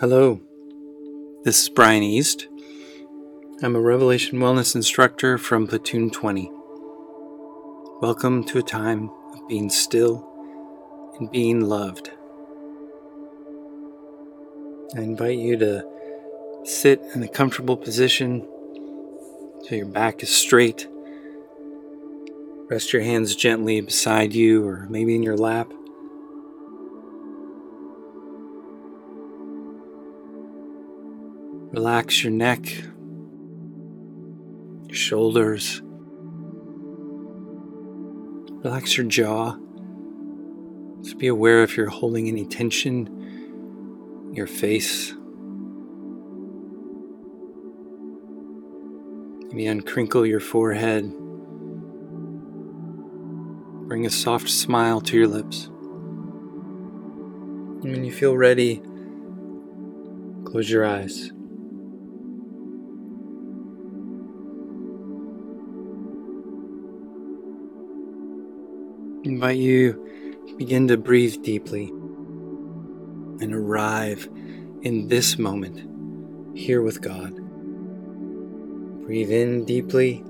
Hello, this is Brian East. I'm a Revelation Wellness instructor from Platoon 20. Welcome to a time of being still and being loved. I invite you to sit in a comfortable position so your back is straight. Rest your hands gently beside you or maybe in your lap. Relax your neck, your shoulders. Relax your jaw. Just be aware if you're holding any tension in your face. Maybe uncrinkle your forehead. Bring a soft smile to your lips. And when you feel ready, close your eyes. Invite you begin to breathe deeply and arrive in this moment here with God. Breathe in deeply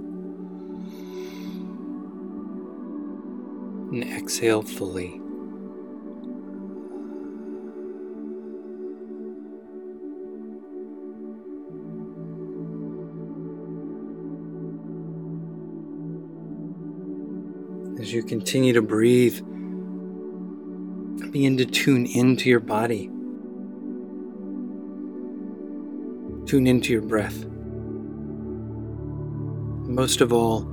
and exhale fully. As you continue to breathe, begin to tune into your body. Tune into your breath. Most of all,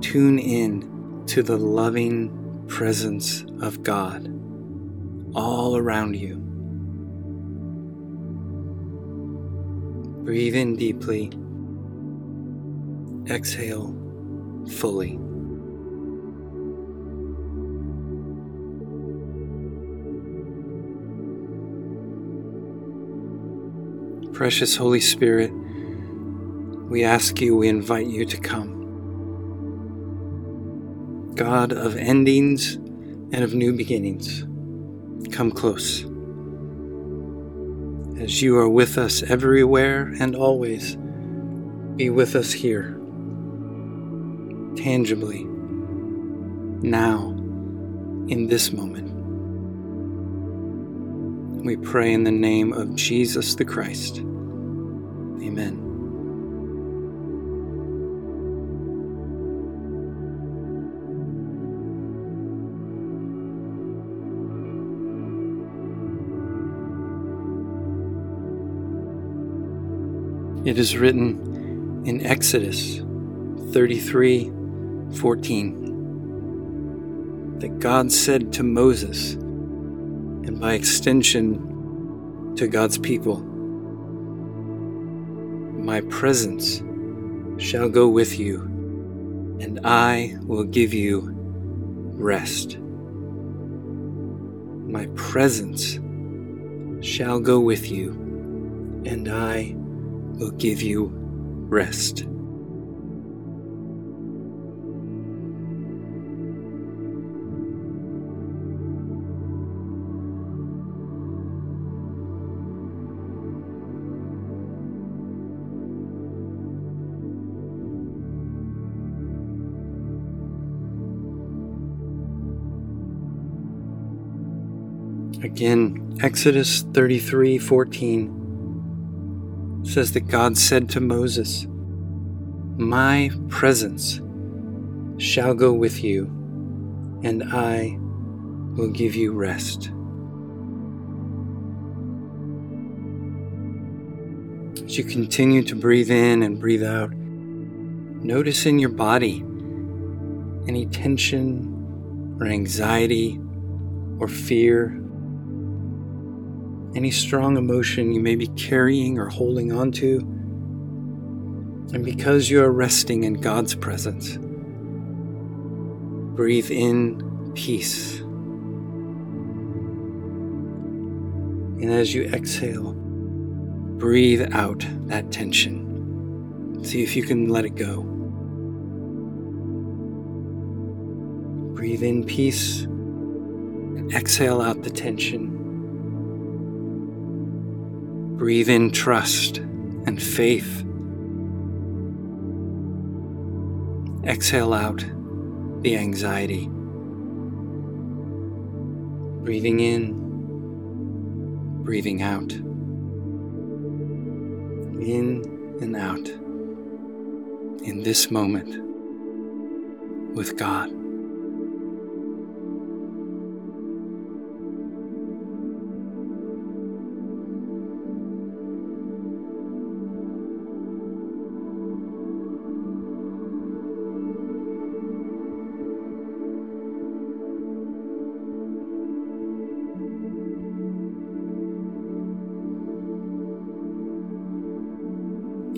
tune in to the loving presence of God all around you. Breathe in deeply. Exhale fully. Precious Holy Spirit, we ask you, we invite you to come. God of endings and of new beginnings, come close. As you are with us everywhere and always, be with us here, tangibly, now, in this moment. We pray in the name of Jesus the Christ. Amen. It is written in Exodus 33 14 that God said to Moses, and by extension to God's people, my presence shall go with you, and I will give you rest. My presence shall go with you, and I will give you rest. Again, Exodus 33 14 says that God said to Moses, My presence shall go with you, and I will give you rest. As you continue to breathe in and breathe out, notice in your body any tension or anxiety or fear any strong emotion you may be carrying or holding on to. And because you are resting in God's presence, breathe in peace. And as you exhale, breathe out that tension. See if you can let it go. Breathe in peace and exhale out the tension. Breathe in trust and faith. Exhale out the anxiety. Breathing in, breathing out. In and out. In this moment with God.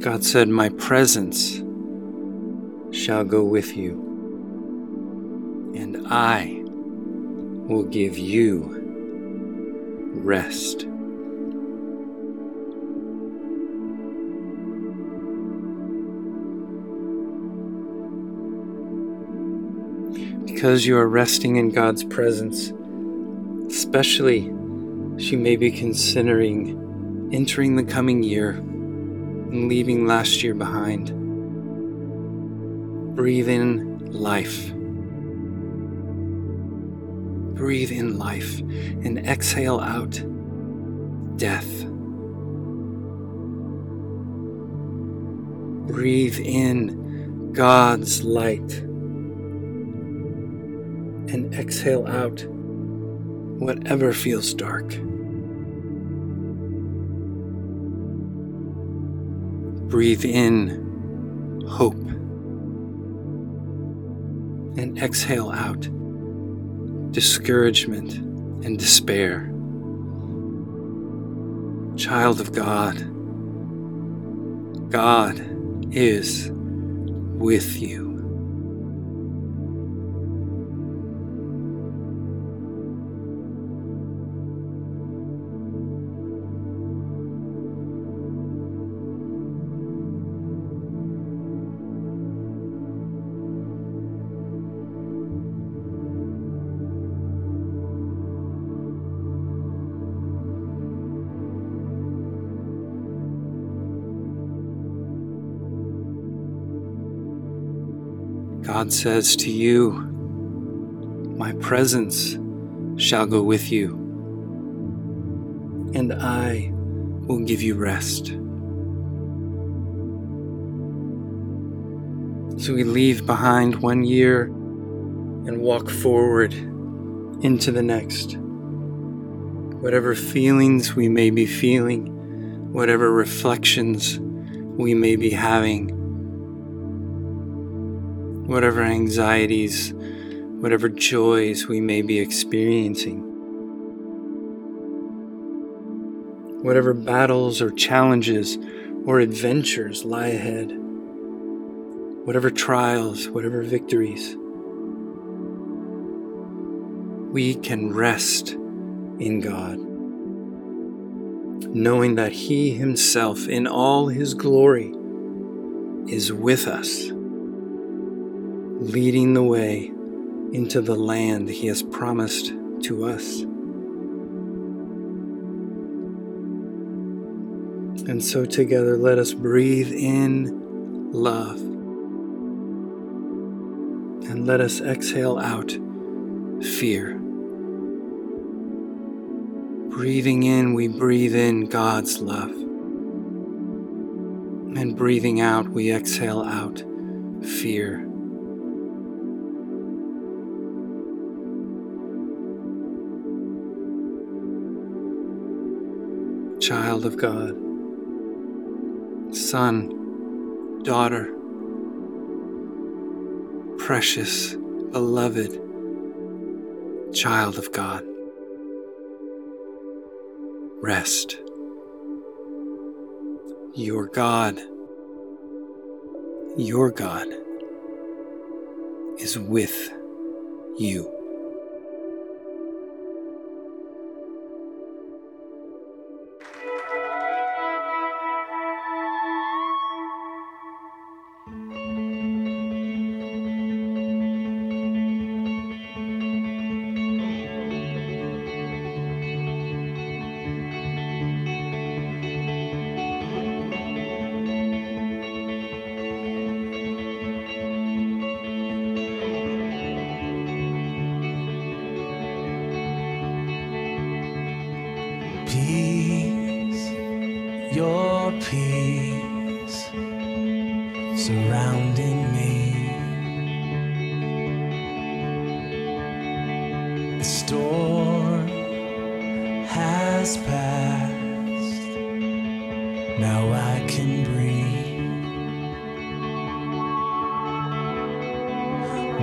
God said, My presence shall go with you, and I will give you rest. Because you are resting in God's presence, especially as you may be considering entering the coming year and leaving last year behind. Breathe in life. Breathe in life and exhale out death. Breathe in God's light and exhale out whatever feels dark. Breathe in hope and exhale out discouragement and despair. Child of God, God is with you. God says to you, My presence shall go with you, and I will give you rest. So we leave behind one year and walk forward into the next. Whatever feelings we may be feeling, whatever reflections we may be having, whatever anxieties, whatever joys we may be experiencing. Whatever battles or challenges or adventures lie ahead, whatever trials, whatever victories, we can rest in God, knowing that He Himself, in all His glory, is with us leading the way into the land He has promised to us. And so, together, let us breathe in love and let us exhale out fear. Breathing in, we breathe in God's love. And breathing out, we exhale out fear. Child of God, son, daughter, precious, beloved child of God. Rest. Your God, your God is with you. Surrounding me. The storm has passed. Now I can breathe.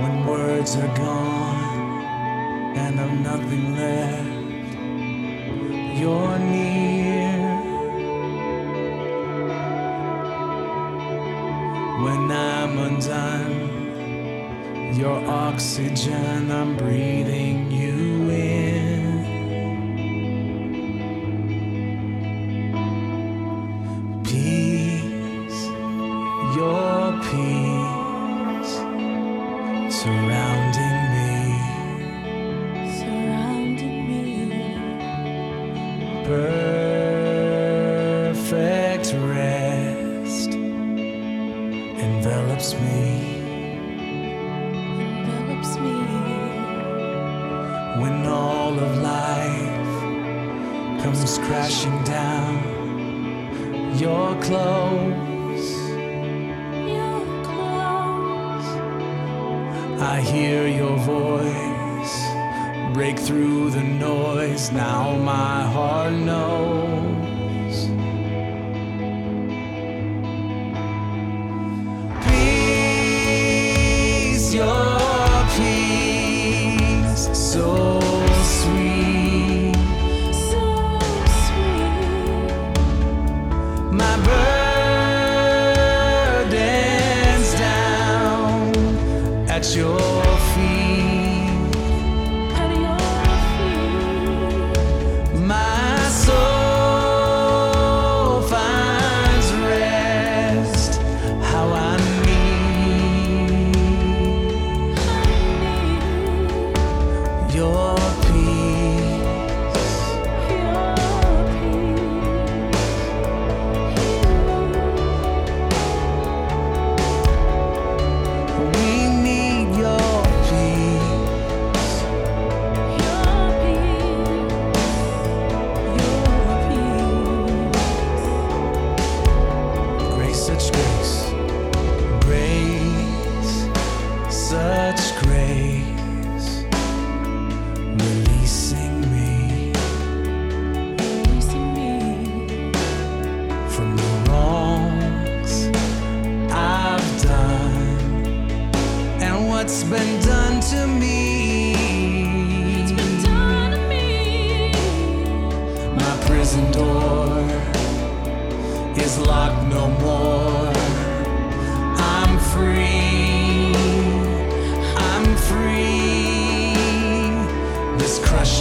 When words are gone and I've nothing left, you're near. I'm your oxygen, I'm breathing you in. Comes crashing down. You're close. You're close. I hear your voice break through the noise. Now my heart knows. Your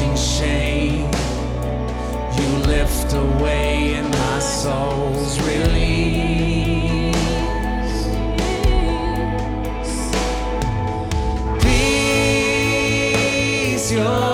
crushing shame you lift away, and my soul's released. Peace, your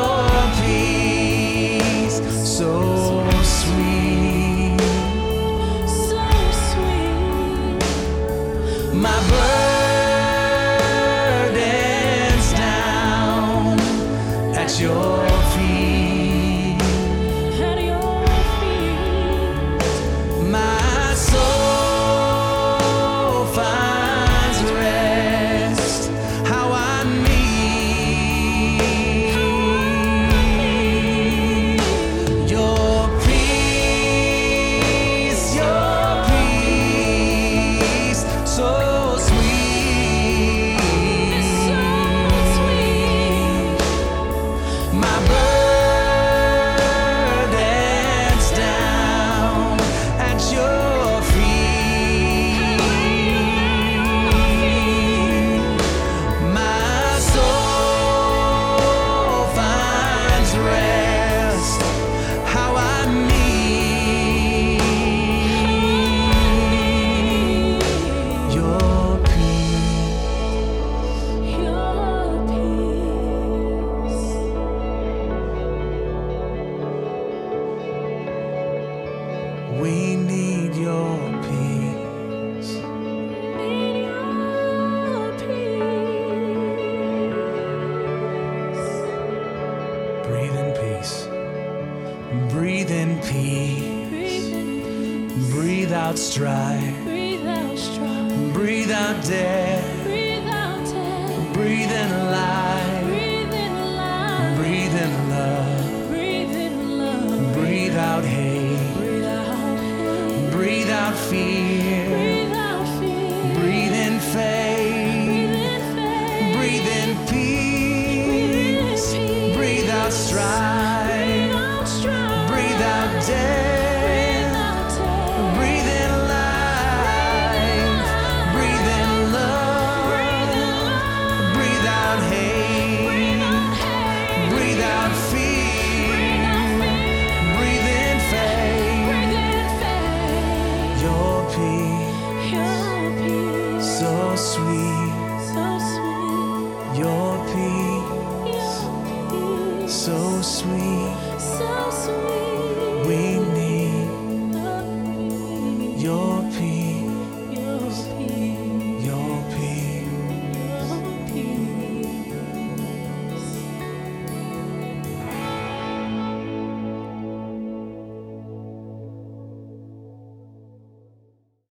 We need your peace. Need your peace. Breathe in peace. Breathe in peace. Breathe in, Breathe out strife. breathe out strife. Breathe out death. Breathe out fear. your peace, so sweet, so sweet. Your peace, so sweet.